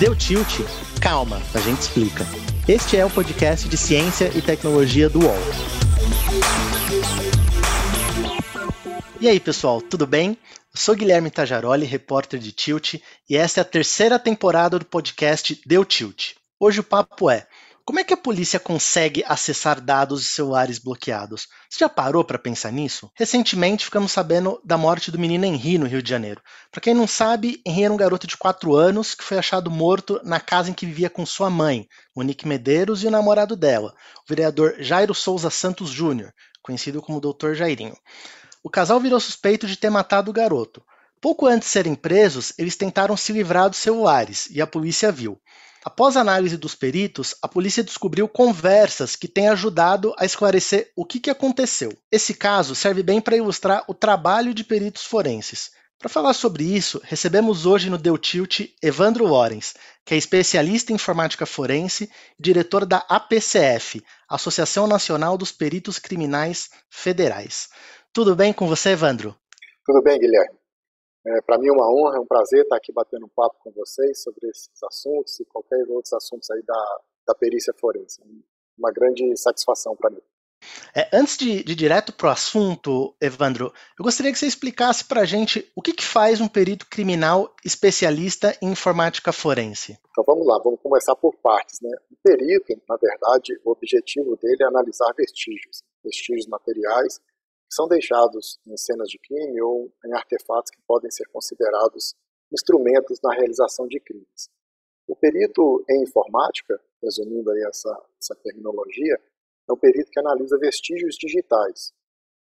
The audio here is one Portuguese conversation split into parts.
Deu tilt? Calma, a gente explica. Este é o podcast de ciência e tecnologia do UOL. E aí, pessoal, tudo bem? Eu sou Guilherme Tajaroli, repórter de Tilt, e esta é a terceira temporada do podcast Deu Tilt. Hoje o papo é como é que a polícia consegue acessar dados de celulares bloqueados? Você já parou para pensar nisso? Recentemente ficamos sabendo da morte do menino Henri no Rio de Janeiro. Para quem não sabe, Henri era um garoto de 4 anos que foi achado morto na casa em que vivia com sua mãe, Monique Medeiros, e o namorado dela, o vereador Jairo Souza Santos Júnior, conhecido como Dr. Jairinho. O casal virou suspeito de ter matado o garoto. Pouco antes de serem presos, eles tentaram se livrar dos celulares e a polícia viu. Após a análise dos peritos, a polícia descobriu conversas que têm ajudado a esclarecer o que, que aconteceu. Esse caso serve bem para ilustrar o trabalho de peritos forenses. Para falar sobre isso, recebemos hoje no Deu Tilt Evandro Lorenz, que é especialista em informática forense e diretor da APCF, Associação Nacional dos Peritos Criminais Federais. Tudo bem com você, Evandro? Tudo bem, Guilherme. É, Para mim é uma honra, é um prazer estar aqui batendo um papo com vocês sobre esses assuntos e qualquer outros assuntos aí da, da perícia forense. Uma grande satisfação para mim. É, antes de, de direto para o assunto, Evandro, eu gostaria que você explicasse para a gente o que, que, faz um perito criminal especialista em informática forense. Então vamos lá, vamos começar por partes. Né? O perito, na verdade, o objetivo dele é analisar vestígios, vestígios materiais são deixados em cenas de crime ou em artefatos que podem ser considerados instrumentos na realização de crimes. O perito em informática, resumindo aí essa, essa terminologia, é um perito que analisa vestígios digitais.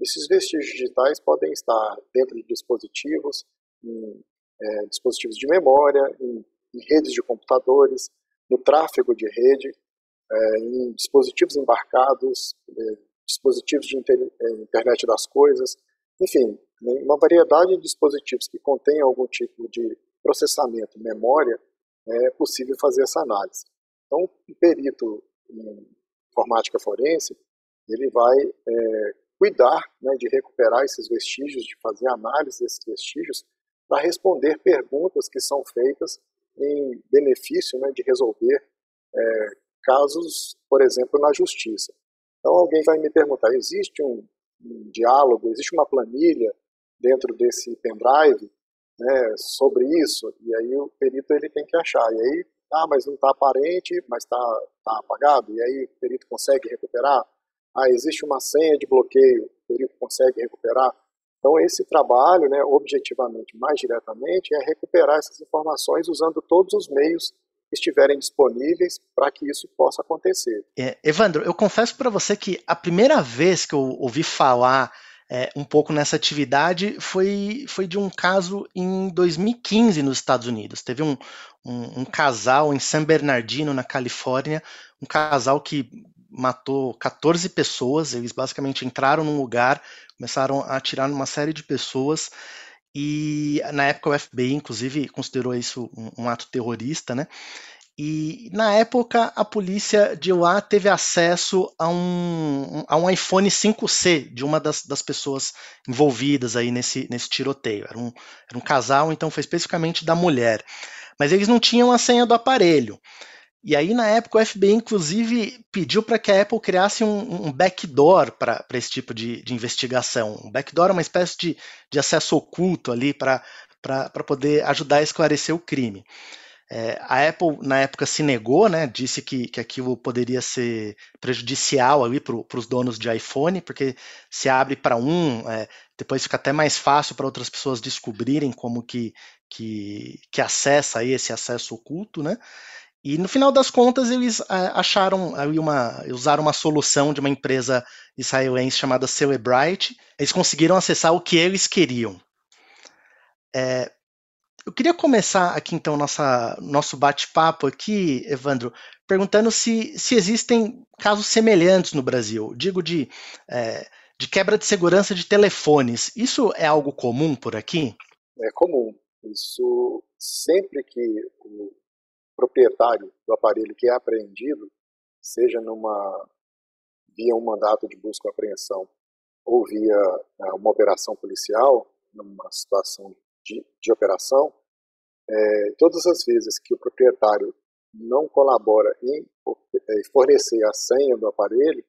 Esses vestígios digitais podem estar dentro de dispositivos, em é, dispositivos de memória, em, em, redes de computadores, no tráfego de rede, é, em dispositivos embarcados, é, dispositivos de eh, internet das coisas, enfim, né, uma variedade de dispositivos que contêm algum tipo de processamento, memória, é possível fazer essa análise. Então, o perito em informática forense, ele vai é, cuidar né, de recuperar esses vestígios, de fazer análise desses vestígios, para responder perguntas que são feitas em benefício né, de resolver é, casos, por exemplo, na justiça. Então alguém vai me perguntar, existe um, um diálogo, existe uma planilha dentro desse pendrive né, sobre isso? E aí o perito ele tem que achar. E aí, ah, mas não está aparente, mas está tá apagado. E aí o perito consegue recuperar. Ah, existe uma senha de bloqueio, o perito consegue recuperar. Então esse trabalho, né, objetivamente, mais diretamente, é recuperar essas informações usando todos os meios estiverem disponíveis para que isso possa acontecer. É, Evandro, eu confesso para você que a primeira vez que eu ouvi falar é, um pouco nessa atividade foi, foi de um caso em 2015 nos Estados Unidos. Teve um, um, um casal em San Bernardino, na Califórnia, um casal que matou 14 pessoas. Eles basicamente entraram num lugar, começaram a atirar numa série de pessoas. E na época o FBI, inclusive, considerou isso um, um ato terrorista, né? E na época a polícia de lá teve acesso a um, a um iPhone 5C de uma das, das pessoas envolvidas aí nesse, nesse tiroteio. Era um, era um casal, então foi especificamente da mulher. Mas eles não tinham a senha do aparelho. E aí, na época, o FBI, inclusive, pediu para que a Apple criasse um, um backdoor para esse tipo de, de, investigação. Um backdoor é uma espécie de, de acesso oculto ali para poder ajudar a esclarecer o crime. É, a Apple, na época, se negou, né, disse que, que aquilo poderia ser prejudicial para os donos de iPhone, porque se abre para um, é, depois fica até mais fácil para outras pessoas descobrirem como que, que, que acessa aí esse acesso oculto, né? E no final das contas eles ah, acharam uma, usaram uma solução de uma empresa israelense chamada Celebrite. Eles conseguiram acessar o que eles queriam. É, eu queria começar aqui então nossa, nosso bate-papo aqui, Evandro, perguntando se, se existem casos semelhantes no Brasil. Digo de, é, de quebra de segurança de telefones. Isso é algo comum por aqui? É comum. Isso sempre que proprietário do aparelho que é apreendido, seja numa via um mandato de busca e apreensão ou via né, uma operação policial, numa situação de, de operação, é, todas as vezes que o proprietário não colabora em é, fornecer a senha do aparelho,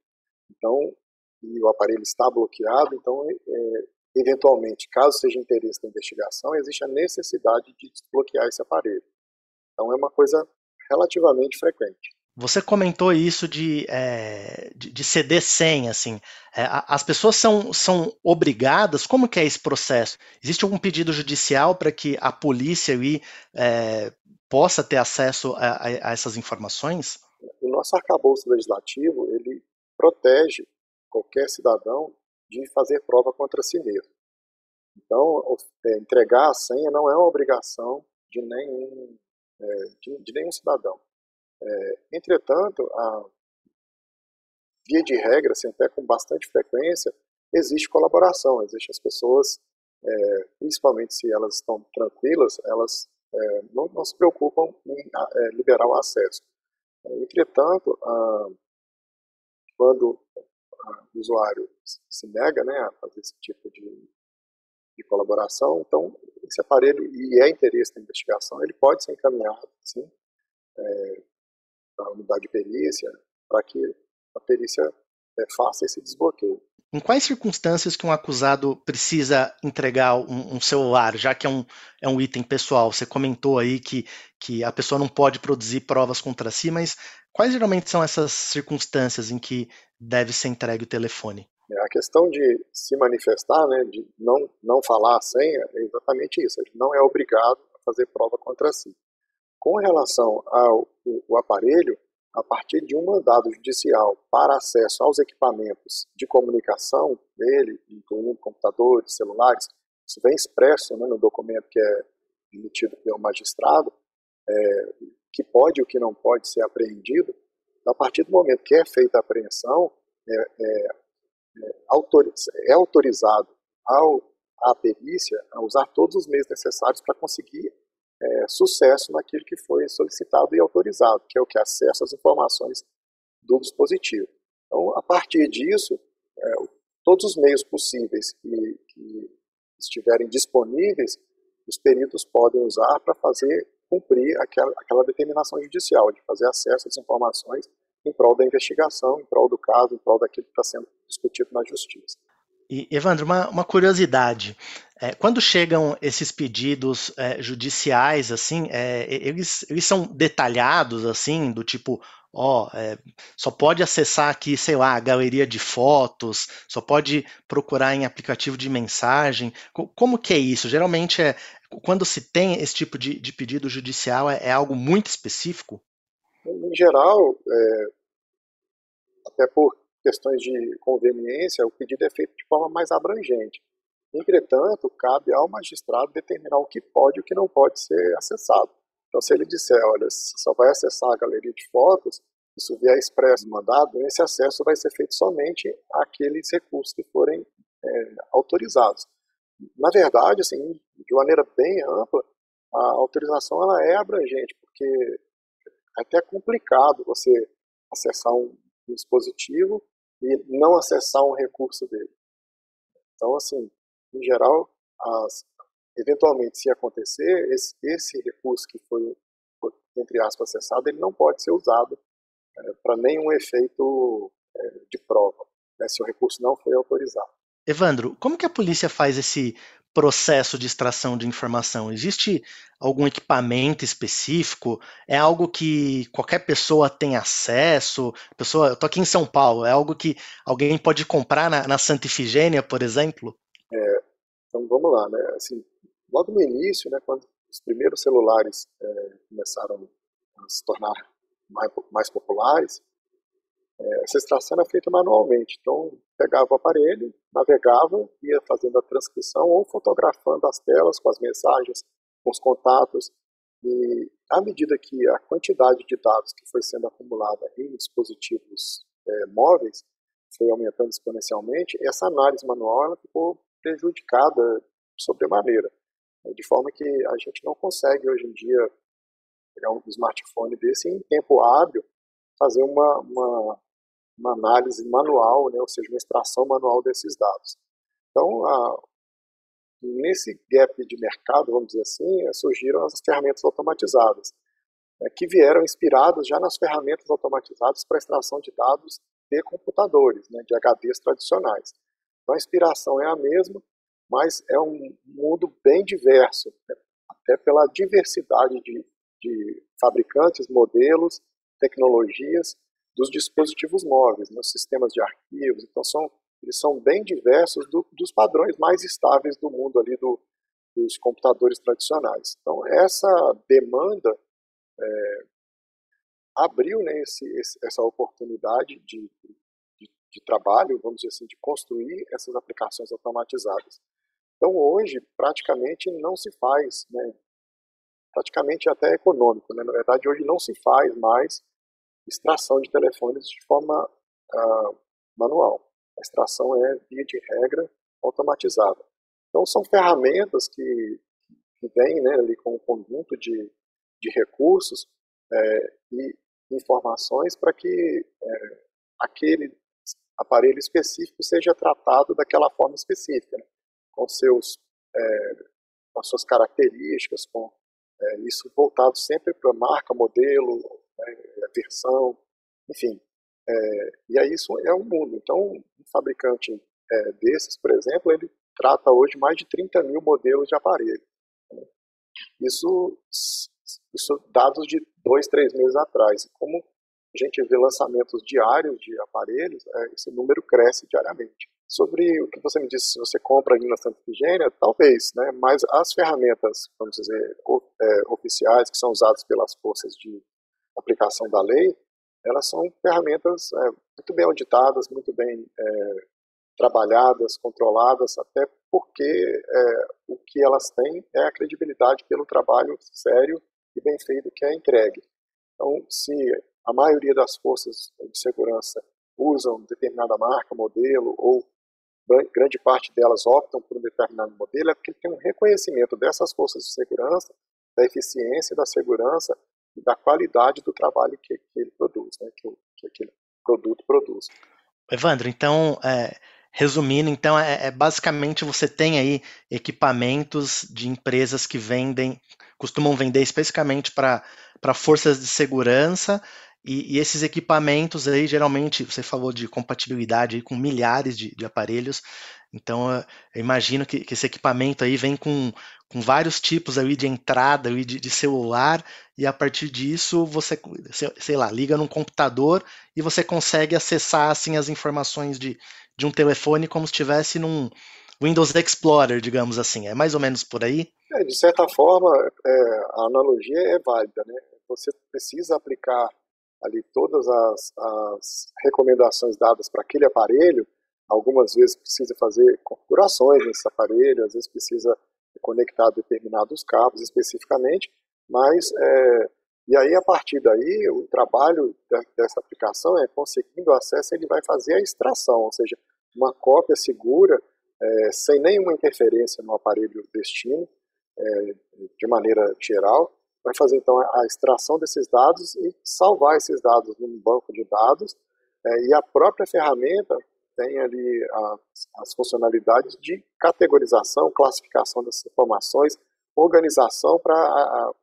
então, e o aparelho está bloqueado, então, é, eventualmente, caso seja interesse da investigação, existe a necessidade de desbloquear esse aparelho. Então, é uma coisa relativamente frequente. Você comentou isso de, é, de, de, ceder senha, assim. É, as pessoas são, são obrigadas, como que é esse processo? Existe algum pedido judicial para que a polícia aí, é, possa ter acesso a, a, a, essas informações? O nosso arcabouço legislativo, ele protege qualquer cidadão de fazer prova contra si mesmo. Então, é, entregar a senha não é uma obrigação de nenhum, de, de nenhum cidadão. É, entretanto, a via de regra, assim, até com bastante frequência, existe colaboração, existe as pessoas, é, principalmente se elas estão tranquilas, elas é, não, não, se preocupam em é, liberar o acesso. É, entretanto, a, quando o usuário se nega né, a fazer esse tipo de, de colaboração, então esse aparelho, e é interesse da investigação, ele pode ser encaminhado, sim, é, da unidade de perícia, para que a perícia é, faça esse desbloqueio. Em quais circunstâncias que um acusado precisa entregar um, um, celular, já que é um, é um item pessoal? Você comentou aí que, que a pessoa não pode produzir provas contra si, mas quais geralmente são essas circunstâncias em que deve ser entregue o telefone? É, a questão de se manifestar, né, de não, não falar a senha, é exatamente isso. Ele não é obrigado a fazer prova contra si. Com relação ao o aparelho, a partir de um mandado judicial para acesso aos equipamentos de comunicação dele, incluindo computadores, celulares, isso vem expresso né, no documento que é emitido pelo magistrado, é, que pode e o que não pode ser apreendido, a partir do momento que é feita a apreensão, é, é, é, autoriz, autorizado ao, à perícia a usar todos os meios necessários para conseguir é, sucesso naquilo que foi solicitado e autorizado, que é o que acesso às informações do dispositivo. Então, a partir disso, é, todos os meios possíveis que, que, estiverem disponíveis, os peritos podem usar para fazer cumprir aquela, aquela determinação judicial, de fazer acesso às informações em prol da investigação, em prol do caso, em prol daquilo que está sendo discutido na justiça. E, Evandro, uma, uma curiosidade. É, quando chegam esses pedidos é, judiciais, assim, é, eles, eles são detalhados, assim, do tipo, ó, é, só pode acessar aqui, sei lá, a galeria de fotos, só pode procurar em aplicativo de mensagem. Como que é isso? Geralmente é quando se tem esse tipo de, de pedido judicial é, é, algo muito específico? Em geral, é, até por questões de conveniência, o pedido é feito de forma mais abrangente. Entretanto, cabe ao magistrado determinar o que pode e o que não pode ser acessado. Então, se ele disser, olha, só vai acessar a galeria de fotos, isso vier expresso mandado, esse acesso vai ser feito somente àqueles recursos que forem é, autorizados. Na verdade, assim, de maneira bem ampla, a autorização ela é abrangente, porque é até complicado você acessar um dispositivo e não acessar um recurso dele. Então, assim, em geral, as, eventualmente, se acontecer, esse, esse recurso que foi, entre aspas, acessado, ele não pode ser usado é, para nenhum efeito é, de prova, né, se o recurso não foi autorizado. Evandro, como que a polícia faz esse processo de extração de informação? Existe algum equipamento específico? É algo que qualquer pessoa tem acesso? Pessoa, eu tô aqui em São Paulo, é algo que alguém pode comprar na, na Santa Ifigênia, por exemplo? É, então vamos lá, né? Assim, logo no início, né, quando os primeiros celulares é, começaram a se tornar mais, mais populares, essa extração era feita manualmente. Então, pegava o aparelho, navegava, ia fazendo a transcrição ou fotografando as telas com as mensagens, com os contatos. E à medida que a quantidade de dados que foi sendo acumulada em dispositivos é, móveis foi aumentando exponencialmente, essa análise manual ficou prejudicada sobremaneira. De forma que a gente não consegue hoje em dia pegar um smartphone desse em tempo hábil fazer uma, uma, uma análise manual, né, ou seja, uma extração manual desses dados. Então, a, nesse gap de mercado, vamos dizer assim, surgiram as ferramentas automatizadas, né, que vieram inspiradas já nas ferramentas automatizadas para extração de dados de computadores, né, de HDs tradicionais. Então a inspiração é a mesma, mas é um mundo bem diverso, né, até pela diversidade de, de fabricantes, modelos, tecnologias dos dispositivos móveis, nos né, sistemas de arquivos. Então são eles são bem diversos do, dos padrões mais estáveis do mundo ali do, dos computadores tradicionais. Então essa demanda é, abriu né, esse, esse, essa oportunidade de, de, de, trabalho, vamos dizer assim, de construir essas aplicações automatizadas. Então hoje praticamente não se faz, né, praticamente até econômico, né, na verdade hoje não se faz mais extração de telefones de forma uh, manual. A extração é, via de regra, automatizada. Então, são ferramentas que, que vêm né, ali com um conjunto de, de recursos é, e informações para que é, aquele aparelho específico seja tratado daquela forma específica, né, com, seus, é, com as suas características, com é, isso voltado sempre para marca, modelo, né, versão, enfim, é, e aí isso é um mundo. Então, um fabricante é, desses, por exemplo, ele trata hoje mais de 30 mil modelos de aparelho. Né? Isso, isso dados de dois, três meses atrás. Como a gente vê lançamentos diários de aparelhos, é, esse número cresce diariamente. Sobre o que você me disse, se você compra ali na Santa Efigênia, talvez, né? mas as ferramentas, vamos dizer, é, oficiais, que são usadas pelas forças de aplicação da lei, elas são ferramentas é, muito bem auditadas, muito bem é, trabalhadas, controladas, até porque é, o que elas têm é a credibilidade pelo trabalho sério e bem feito que é entregue. Então, se a maioria das forças de segurança usam determinada marca, modelo, ou grande parte delas optam por um determinado modelo, é porque tem um reconhecimento dessas forças de segurança, da eficiência da segurança e da qualidade do trabalho que, que ele produz, né, que, que aquele produto produz. Evandro, então, é, resumindo, então é, é, basicamente você tem aí equipamentos de empresas que vendem, costumam vender especificamente para forças de segurança e, e, esses equipamentos aí, geralmente, você falou de compatibilidade com milhares de, de aparelhos, então eu imagino que, que, esse equipamento aí vem com, com vários tipos aí de entrada aí de, de celular, e a partir disso você, sei lá, liga num computador e você consegue acessar assim as informações de, de um telefone como se estivesse num Windows Explorer, digamos assim. É mais ou menos por aí? É, de certa forma, é, a analogia é válida, né? Você precisa aplicar ali todas as, as recomendações dadas para aquele aparelho, algumas vezes precisa fazer configurações nesse aparelho, às vezes precisa conectar determinados cabos especificamente, mas é, e aí a partir daí o trabalho dessa aplicação é conseguindo acesso, ele vai fazer a extração, ou seja, uma cópia segura, é, sem nenhuma interferência no aparelho destino, é, de maneira geral, vai fazer então a extração desses dados e salvar esses dados num banco de dados é, e a própria ferramenta tem ali as, funcionalidades de categorização, classificação dessas informações, organização para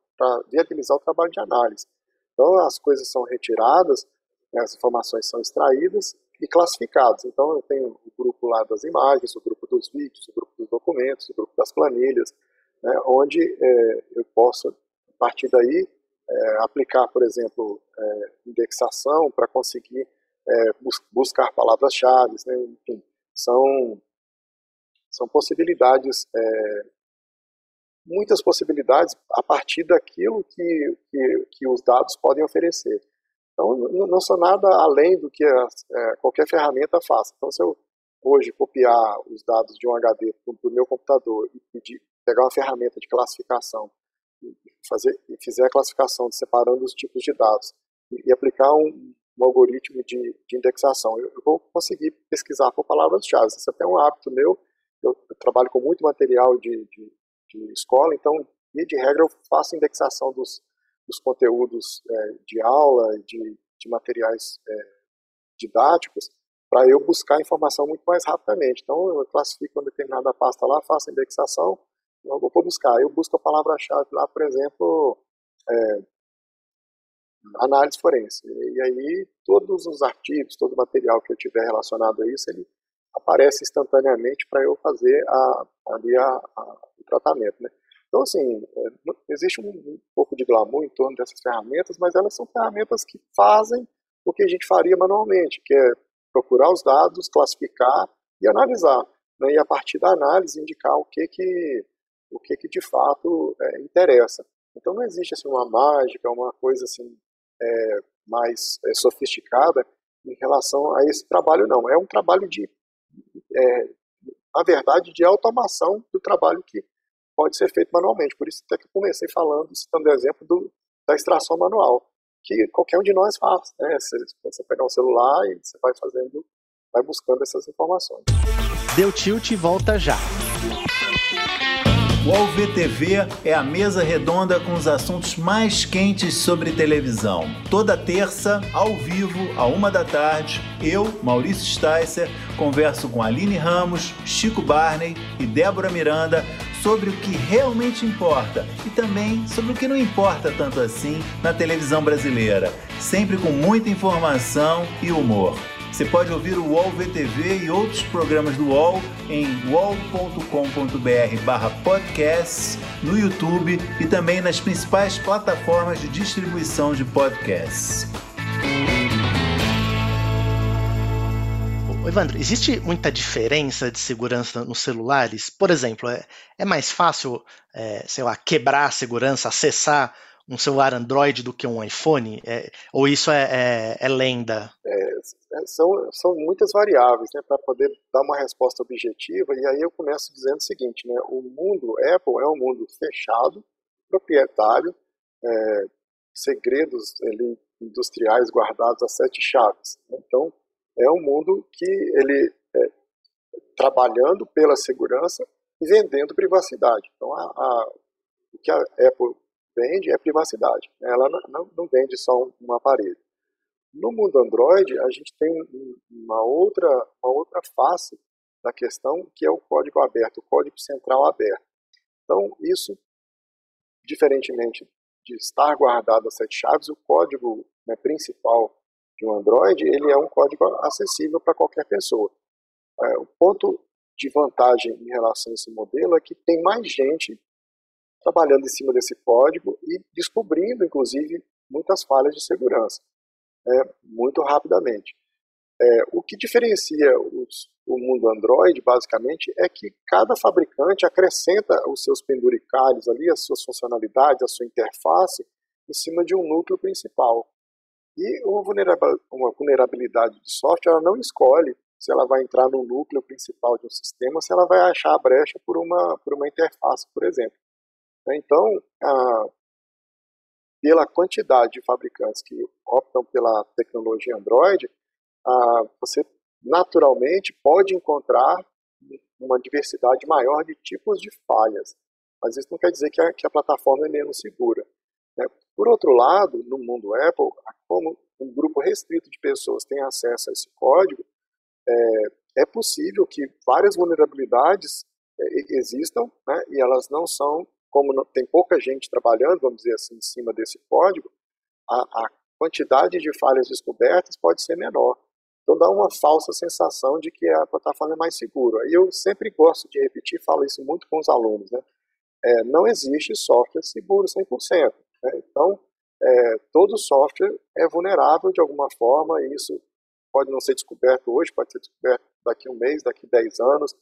viabilizar o trabalho de análise. Então as coisas são retiradas, né, as informações são extraídas e classificadas. Então eu tenho o grupo lá das imagens, o grupo dos vídeos, o grupo dos documentos, o grupo das planilhas, né, onde é, eu posso a partir daí, é, aplicar, por exemplo, é, indexação para conseguir é, bus buscar palavras-chave, né? enfim, são, são possibilidades, é, muitas possibilidades a partir daquilo que, que, que, os dados podem oferecer. Então, não são nada além do que a, é, qualquer ferramenta faça. Então, se eu hoje copiar os dados de um HD para o meu computador e pedir, pegar uma ferramenta de classificação fazer e fizer a classificação separando os tipos de dados e, e aplicar um, um, algoritmo de, de indexação, eu, eu, vou conseguir pesquisar por palavras-chave. Isso é até um hábito meu. Eu, eu trabalho com muito material de, de, de, escola, então, de regra, eu faço indexação dos, dos conteúdos é, de aula, de, de materiais é, didáticos, para eu buscar a informação muito mais rapidamente. Então, eu classifico uma determinada pasta lá, faço indexação, eu vou buscar. Eu busco a palavra-chave lá, por exemplo, é, análise forense. Aí, todos os artigos, todo o material que eu tiver relacionado a isso, ele aparece instantaneamente para eu fazer a, ali a, a, o tratamento, né? Então, assim, é, existe um, um, pouco de glamour em torno dessas ferramentas, mas elas são ferramentas que fazem o que a gente faria manualmente, que é procurar os dados, classificar e analisar. Né? E a partir da análise indicar o que que, o que, que de fato é, interessa. Então não existe assim, uma mágica, uma coisa assim é, mais é, sofisticada em relação a esse trabalho, não. É um trabalho de, é, na verdade, de automação do trabalho que pode ser feito manualmente. Por isso até que eu comecei falando, citando o exemplo do, da extração manual, que qualquer um de nós faz. Né? Você, você pegar um celular e você vai fazendo, vai buscando essas informações. Deu tilt e volta já. O AlvTV é a mesa redonda com os assuntos mais quentes sobre televisão. Toda terça, ao vivo, a uma da tarde, eu, Maurício Sticer, converso com Aline Ramos, Chico Barney e Débora Miranda sobre o que realmente importa e também sobre o que não importa tanto assim na televisão brasileira, sempre com muita informação e humor. Você pode ouvir o UOL VTV e outros programas do UOL em uol.com.br podcasts, no YouTube e também nas principais plataformas de distribuição de podcasts. Evandro, existe muita diferença de segurança nos celulares? Por exemplo, é, é mais fácil, é, sei lá, quebrar a segurança, acessar um celular Android do que um iPhone? É, ou isso é, é, é lenda? É, é, são, são muitas variáveis né, para poder dar uma resposta objetiva. E aí eu começo dizendo o seguinte: né, o mundo Apple é um mundo fechado, proprietário, é, segredos ali, industriais guardados a sete chaves. Então, é um mundo que ele trabalhando pela segurança e vendendo privacidade. Então, a, a, o que a Apple vende é privacidade. Ela não, não vende só um, aparelho. No mundo Android, a gente tem uma outra, uma outra face da questão, que é o código aberto, o código central aberto. Então, isso, diferentemente de estar guardado a sete chaves, o código né, principal de um Android, ele é um código acessível para qualquer pessoa. É, o ponto de vantagem em relação a esse modelo é que tem mais gente trabalhando em cima desse código e descobrindo, inclusive, muitas falhas de segurança, né, muito rapidamente. É, o que diferencia os, o mundo Android, basicamente, é que cada fabricante acrescenta os seus penduricalhos ali, as suas funcionalidades, a sua interface, em cima de um núcleo principal. E uma vulnerabilidade de software, ela não escolhe se ela vai entrar no núcleo principal de um sistema, se ela vai achar a brecha por uma, por uma interface, por exemplo. Então, a, pela quantidade de fabricantes que optam pela tecnologia Android, a, você naturalmente pode encontrar uma diversidade maior de tipos de falhas. Mas isso não quer dizer que a, que a plataforma é menos segura. Né? Por outro lado, no mundo Apple, como um grupo restrito de pessoas tem acesso a esse código, é, é possível que várias vulnerabilidades é, existam né, e elas não são, como tem pouca gente trabalhando, vamos dizer assim, em cima desse código, a, a quantidade de falhas descobertas pode ser menor. Então dá uma falsa sensação de que a plataforma é mais segura. E eu sempre gosto de repetir, falo isso muito com os alunos, né? É, não existe software seguro 100%. Né? Então, é, todo software é vulnerável de alguma forma, e isso pode não ser descoberto hoje, pode ser descoberto daqui a um mês, daqui a 10 anos,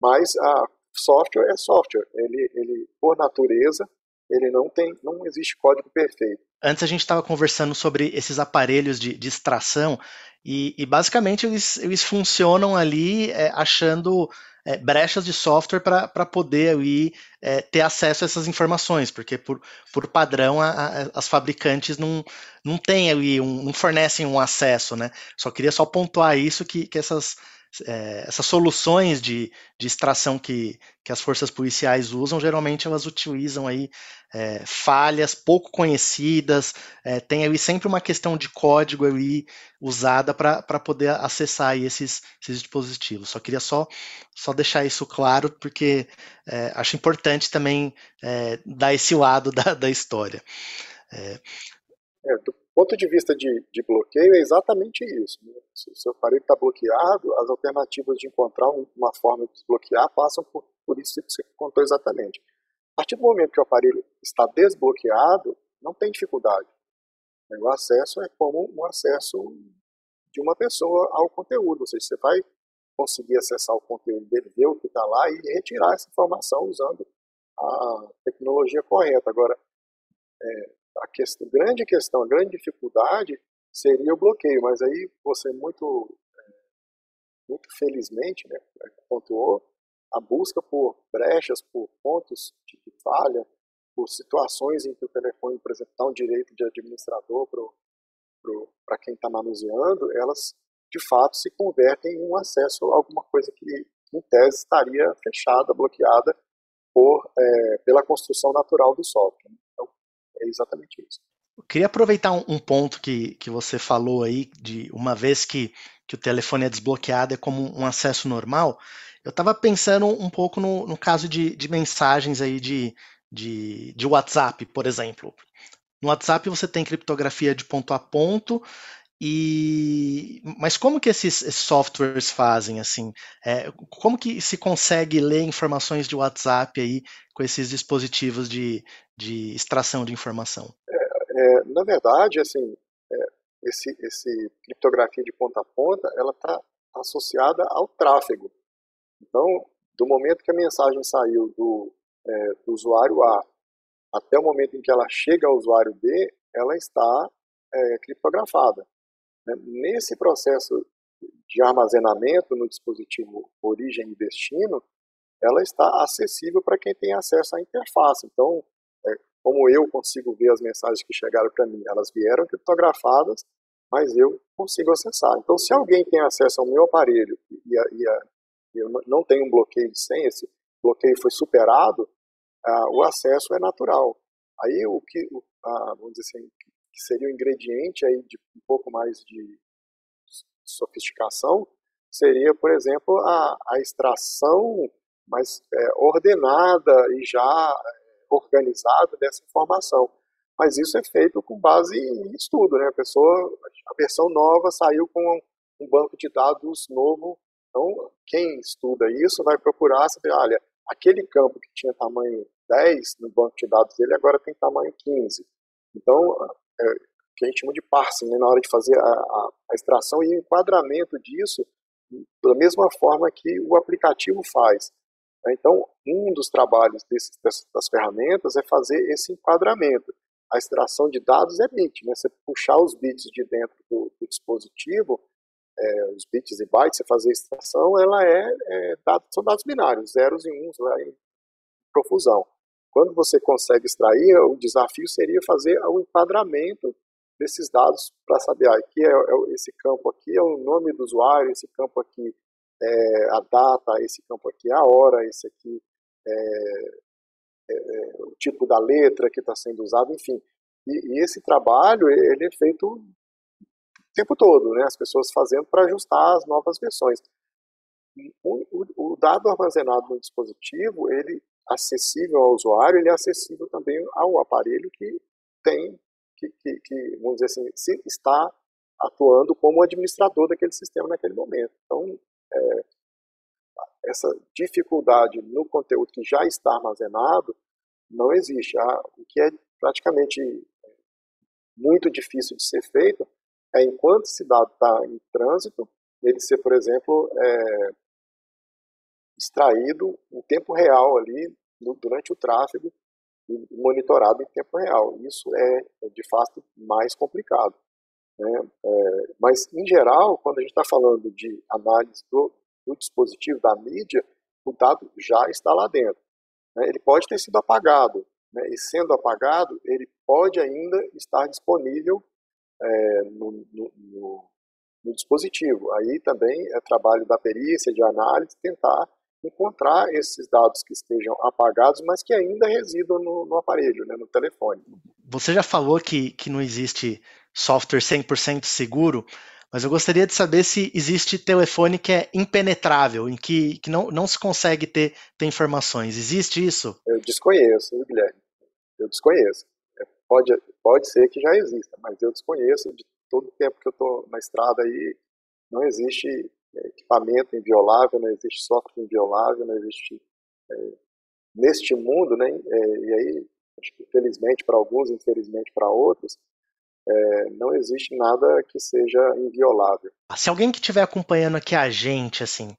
mas a software é software, ele, ele por natureza, ele não tem, não existe código perfeito. Antes a gente estava conversando sobre esses aparelhos de, de extração e, e, basicamente eles, eles funcionam ali é, achando é, brechas de software para poder aí, é, ter acesso a essas informações, porque por, por padrão a, a, as fabricantes não, não têm ali, um, não fornecem um acesso, né? Só queria só pontuar isso que, que essas é, essas soluções de, de extração que, que as forças policiais usam, geralmente elas utilizam aí é, falhas pouco conhecidas, é, tem ali sempre uma questão de código ali usada para poder acessar esses, esses, dispositivos. Só queria só, só deixar isso claro, porque é, acho importante também é, dar esse lado da, da história. É, ponto de vista de, de bloqueio, é exatamente isso. Né? Se o seu aparelho está bloqueado, as alternativas de encontrar uma forma de desbloquear passam por, por isso que você contou exatamente. A partir do momento que o aparelho está desbloqueado, não tem dificuldade. O acesso é como um acesso de uma pessoa ao conteúdo, ou seja, você vai conseguir acessar o conteúdo dele, ver o que está lá e retirar essa informação usando a tecnologia correta. Agora, é, a questão, grande questão, a grande dificuldade seria o bloqueio, mas aí você muito, é, muito felizmente né, pontuou a busca por brechas, por pontos de falha, por situações em que o telefone, por exemplo, dá um direito de administrador para quem está manuseando, elas de fato se convertem em um acesso a alguma coisa que, em tese, estaria fechada, bloqueada por, é, pela construção natural do software. É exatamente isso. Eu queria aproveitar um, um, ponto que, que você falou aí, de uma vez que, que o telefone é desbloqueado, é como um acesso normal. Eu estava pensando um pouco no, no caso de, de mensagens aí de, de, de WhatsApp, por exemplo. No WhatsApp você tem criptografia de ponto a ponto e, mas como que esses, softwares fazem assim? É, como que se consegue ler informações de WhatsApp aí com esses dispositivos de, de extração de informação? É, é, na verdade, assim, é, esse, esse criptografia de ponta a ponta, ela está associada ao tráfego. Então, do momento que a mensagem saiu do, é, do usuário A até o momento em que ela chega ao usuário B, ela está é, criptografada. Né? Nesse processo de armazenamento no dispositivo origem e destino, ela está acessível para quem tem acesso à interface. Então, é, como eu consigo ver as mensagens que chegaram para mim, elas vieram criptografadas, mas eu consigo acessar. Então, se alguém tem acesso ao meu aparelho e, a, e, a, eu não tenho um bloqueio de senha, esse bloqueio foi superado, o acesso é natural. Aí o que, vamos dizer assim, que seria o um ingrediente aí de um pouco mais de sofisticação, seria, por exemplo, a, a extração mais é, ordenada e já é, organizada dessa informação. Mas isso é feito com base em estudo, né? A pessoa, a versão nova saiu com um banco de dados novo. Então, quem estuda isso vai procurar saber, olha, aquele campo que tinha tamanho 10 no banco de dados dele agora tem tamanho 15. Então, é, que a gente chama de parsing, né, na hora de fazer a, a, extração e o enquadramento disso da mesma forma que o aplicativo faz. Né. Então, um dos trabalhos desses, das ferramentas é fazer esse enquadramento. A extração de dados é bit, né? Você puxar os bits de dentro do, do dispositivo, é, os bits e bytes, você fazer a extração, ela é, é dado, são dados binários, zeros e uns lá em profusão. Quando você consegue extrair, o desafio seria fazer o enquadramento desses dados para saber, ah, aqui é, é, esse campo aqui é o nome do usuário, esse campo aqui é a data, esse campo aqui é a hora, esse aqui é, é, é o tipo da letra que está sendo usado, enfim. E, e, esse trabalho ele é feito o tempo todo, né? As pessoas fazendo para ajustar as novas versões. O, o, o dado armazenado no dispositivo, ele acessível ao usuário, ele é acessível também ao aparelho que tem, que, que, que vamos dizer assim, está atuando como administrador daquele sistema naquele momento. Então, é, essa dificuldade no conteúdo que já está armazenado não existe. Ah, o que é praticamente muito difícil de ser feito é, enquanto esse dado está em trânsito, ele ser, por exemplo, é, extraído em tempo real ali durante o tráfego e monitorado em tempo real. Isso é, é de fato mais complicado. Né? É, mas, em geral, quando a gente está falando de análise do, do, dispositivo, da mídia, o dado já está lá dentro. Né? Ele pode ter sido apagado, né? e sendo apagado, ele pode ainda estar disponível é, no, no, no, no dispositivo. Aí também é trabalho da perícia, de análise, tentar encontrar esses dados que estejam apagados, mas que ainda residam no, no aparelho, né, no telefone. Você já falou que, que não existe software 100% seguro, mas eu gostaria de saber se existe telefone que é impenetrável, em que, que não, não se consegue ter, ter informações. Existe isso? Eu desconheço, Guilherme. Eu desconheço. É, pode, pode ser que já exista, mas eu desconheço. De todo o tempo que eu estou na estrada aí, não existe equipamento inviolável, não existe software inviolável, não existe. É, neste mundo, né, é, e aí, acho que felizmente para alguns, infelizmente para outros, é, não existe nada que seja inviolável. Se alguém que estiver acompanhando aqui a gente, assim,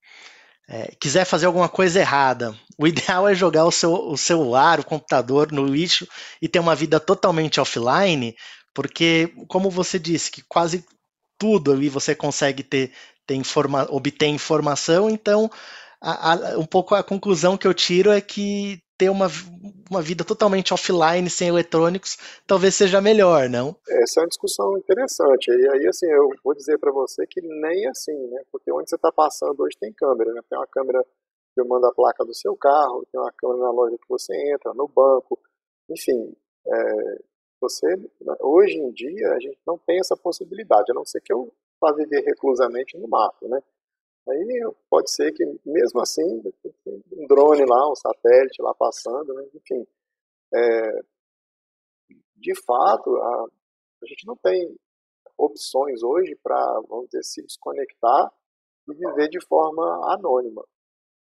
é, quiser fazer alguma coisa errada, o ideal é jogar o, seu, o celular, o computador no lixo e ter uma vida totalmente offline, porque, como você disse, que quase tudo ali você consegue ter, ter informa obter informação, então a, a, um pouco a conclusão que eu tiro é que ter uma, uma vida totalmente offline, sem eletrônicos, talvez seja melhor, não? Essa é uma discussão interessante. E aí, assim, eu vou dizer para você que nem assim, né? Porque onde você está passando hoje tem câmera, né? Tem uma câmera que manda a placa do seu carro, tem uma câmera na loja que você entra, no banco, enfim. É, você, hoje em dia, a gente não tem essa possibilidade, a não ser que eu vá viver reclusamente no mato, né? Aí pode ser que, mesmo assim, um drone lá, um satélite lá passando, né? enfim. É, de fato, a, a gente não tem opções hoje para, vamos dizer, se desconectar e viver de forma anônima.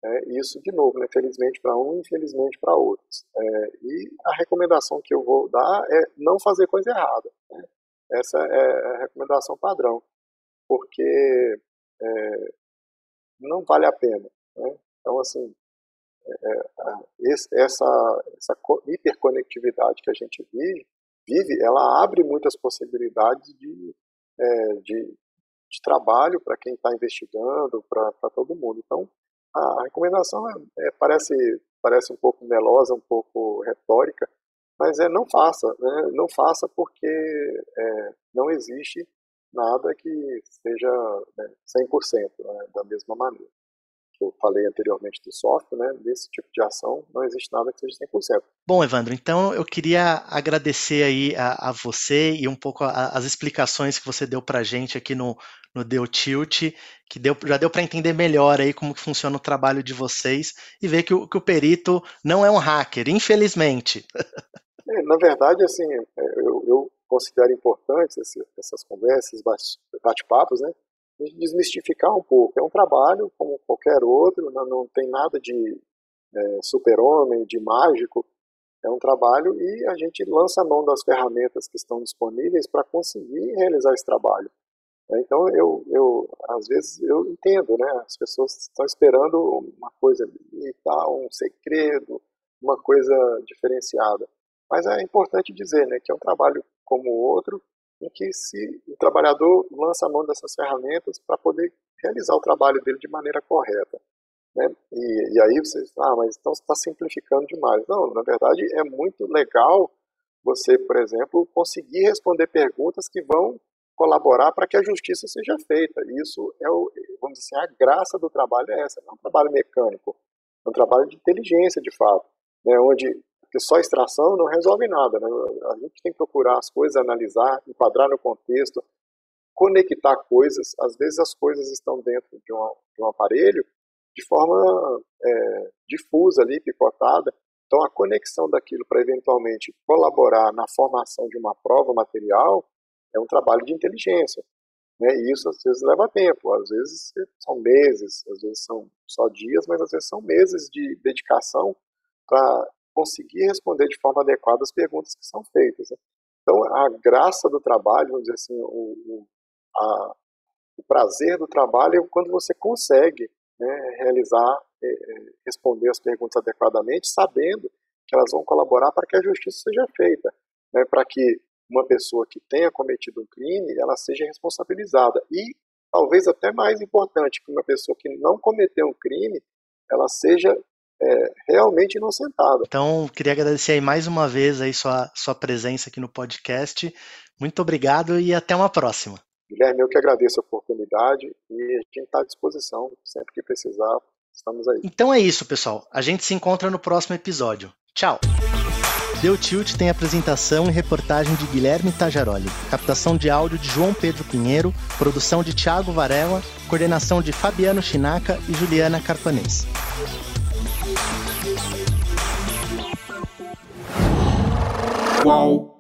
É, isso, de novo, né, felizmente para um, infelizmente para outros. É, e a recomendação que eu vou dar é não fazer coisa errada. Né? Essa é a recomendação padrão, porque é, não vale a pena. Né? Então, assim, é, é essa, essa hiperconectividade que a gente vive, vive ela abre muitas possibilidades de, é, de, de trabalho para quem está investigando, para todo mundo. Então, a, recomendação é, é, parece, parece um pouco melosa, um pouco retórica, mas é não faça, né? não faça porque não existe nada que seja né, 100% né, da mesma maneira. Que eu falei anteriormente do software, né, desse tipo de ação, não existe nada que seja 100%. Bom, Evandro, então eu queria agradecer aí a, a você e um pouco a, as explicações que você deu para a gente aqui no, no Deu Tilt, que deu, já deu para entender melhor aí como que funciona o trabalho de vocês e ver que o, que o perito não é um hacker, infelizmente. É, na verdade, assim, é, eu, eu considero importantes esse, essas conversas, bate-papos, né? desmistificar um pouco. É um trabalho como qualquer outro, não, não tem nada de é, super-homem, de mágico. É um trabalho e a gente lança a mão das ferramentas que estão disponíveis para conseguir realizar esse trabalho. É, então, eu, eu, às vezes, eu entendo, né? As pessoas estão esperando uma coisa e tal, um segredo, uma coisa diferenciada. Mas é importante dizer, né, que é um trabalho como o outro, em que se o trabalhador lança a mão dessas ferramentas para poder realizar o trabalho dele de maneira correta. Né? E, e aí você ah, mas então está simplificando demais. Não, na verdade é muito legal você, por exemplo, conseguir responder perguntas que vão colaborar para que a justiça seja feita. Isso é o, vamos dizer assim, a graça do trabalho é essa, não é um trabalho mecânico, é um trabalho de inteligência de fato, né, onde porque só extração não resolve nada. Né? A gente tem que procurar as coisas, analisar, enquadrar no contexto, conectar coisas. Às vezes as coisas estão dentro de, uma, de um aparelho de forma é, difusa ali, picotada. Então a conexão daquilo para eventualmente colaborar na formação de uma prova material é um trabalho de inteligência. Né? E isso às vezes leva tempo, às vezes são meses, às vezes são só dias, mas às vezes são meses de dedicação para conseguir responder de forma adequada as perguntas que são feitas. Né? Então, a graça do trabalho, vamos dizer assim, o, o, a, o prazer do trabalho é quando você consegue né, realizar, é, responder as perguntas adequadamente, sabendo que elas vão colaborar para que a justiça seja feita, né, para que uma pessoa que tenha cometido um crime, ela seja responsabilizada. E, talvez até mais importante, que uma pessoa que não cometeu um crime, ela seja é, realmente inocentada. Então, queria agradecer aí mais uma vez aí sua, sua presença aqui no podcast. Muito obrigado e até uma próxima. Guilherme, eu que agradeço a oportunidade e a gente está à disposição sempre que precisar. Estamos aí. Então é isso, pessoal. A gente se encontra no próximo episódio. Tchau! Deu Tilt tem apresentação e reportagem de Guilherme Tajaroli, captação de áudio de João Pedro Pinheiro, produção de Thiago Varela, coordenação de Fabiano Chinaca e Juliana Carpanês. Whoa.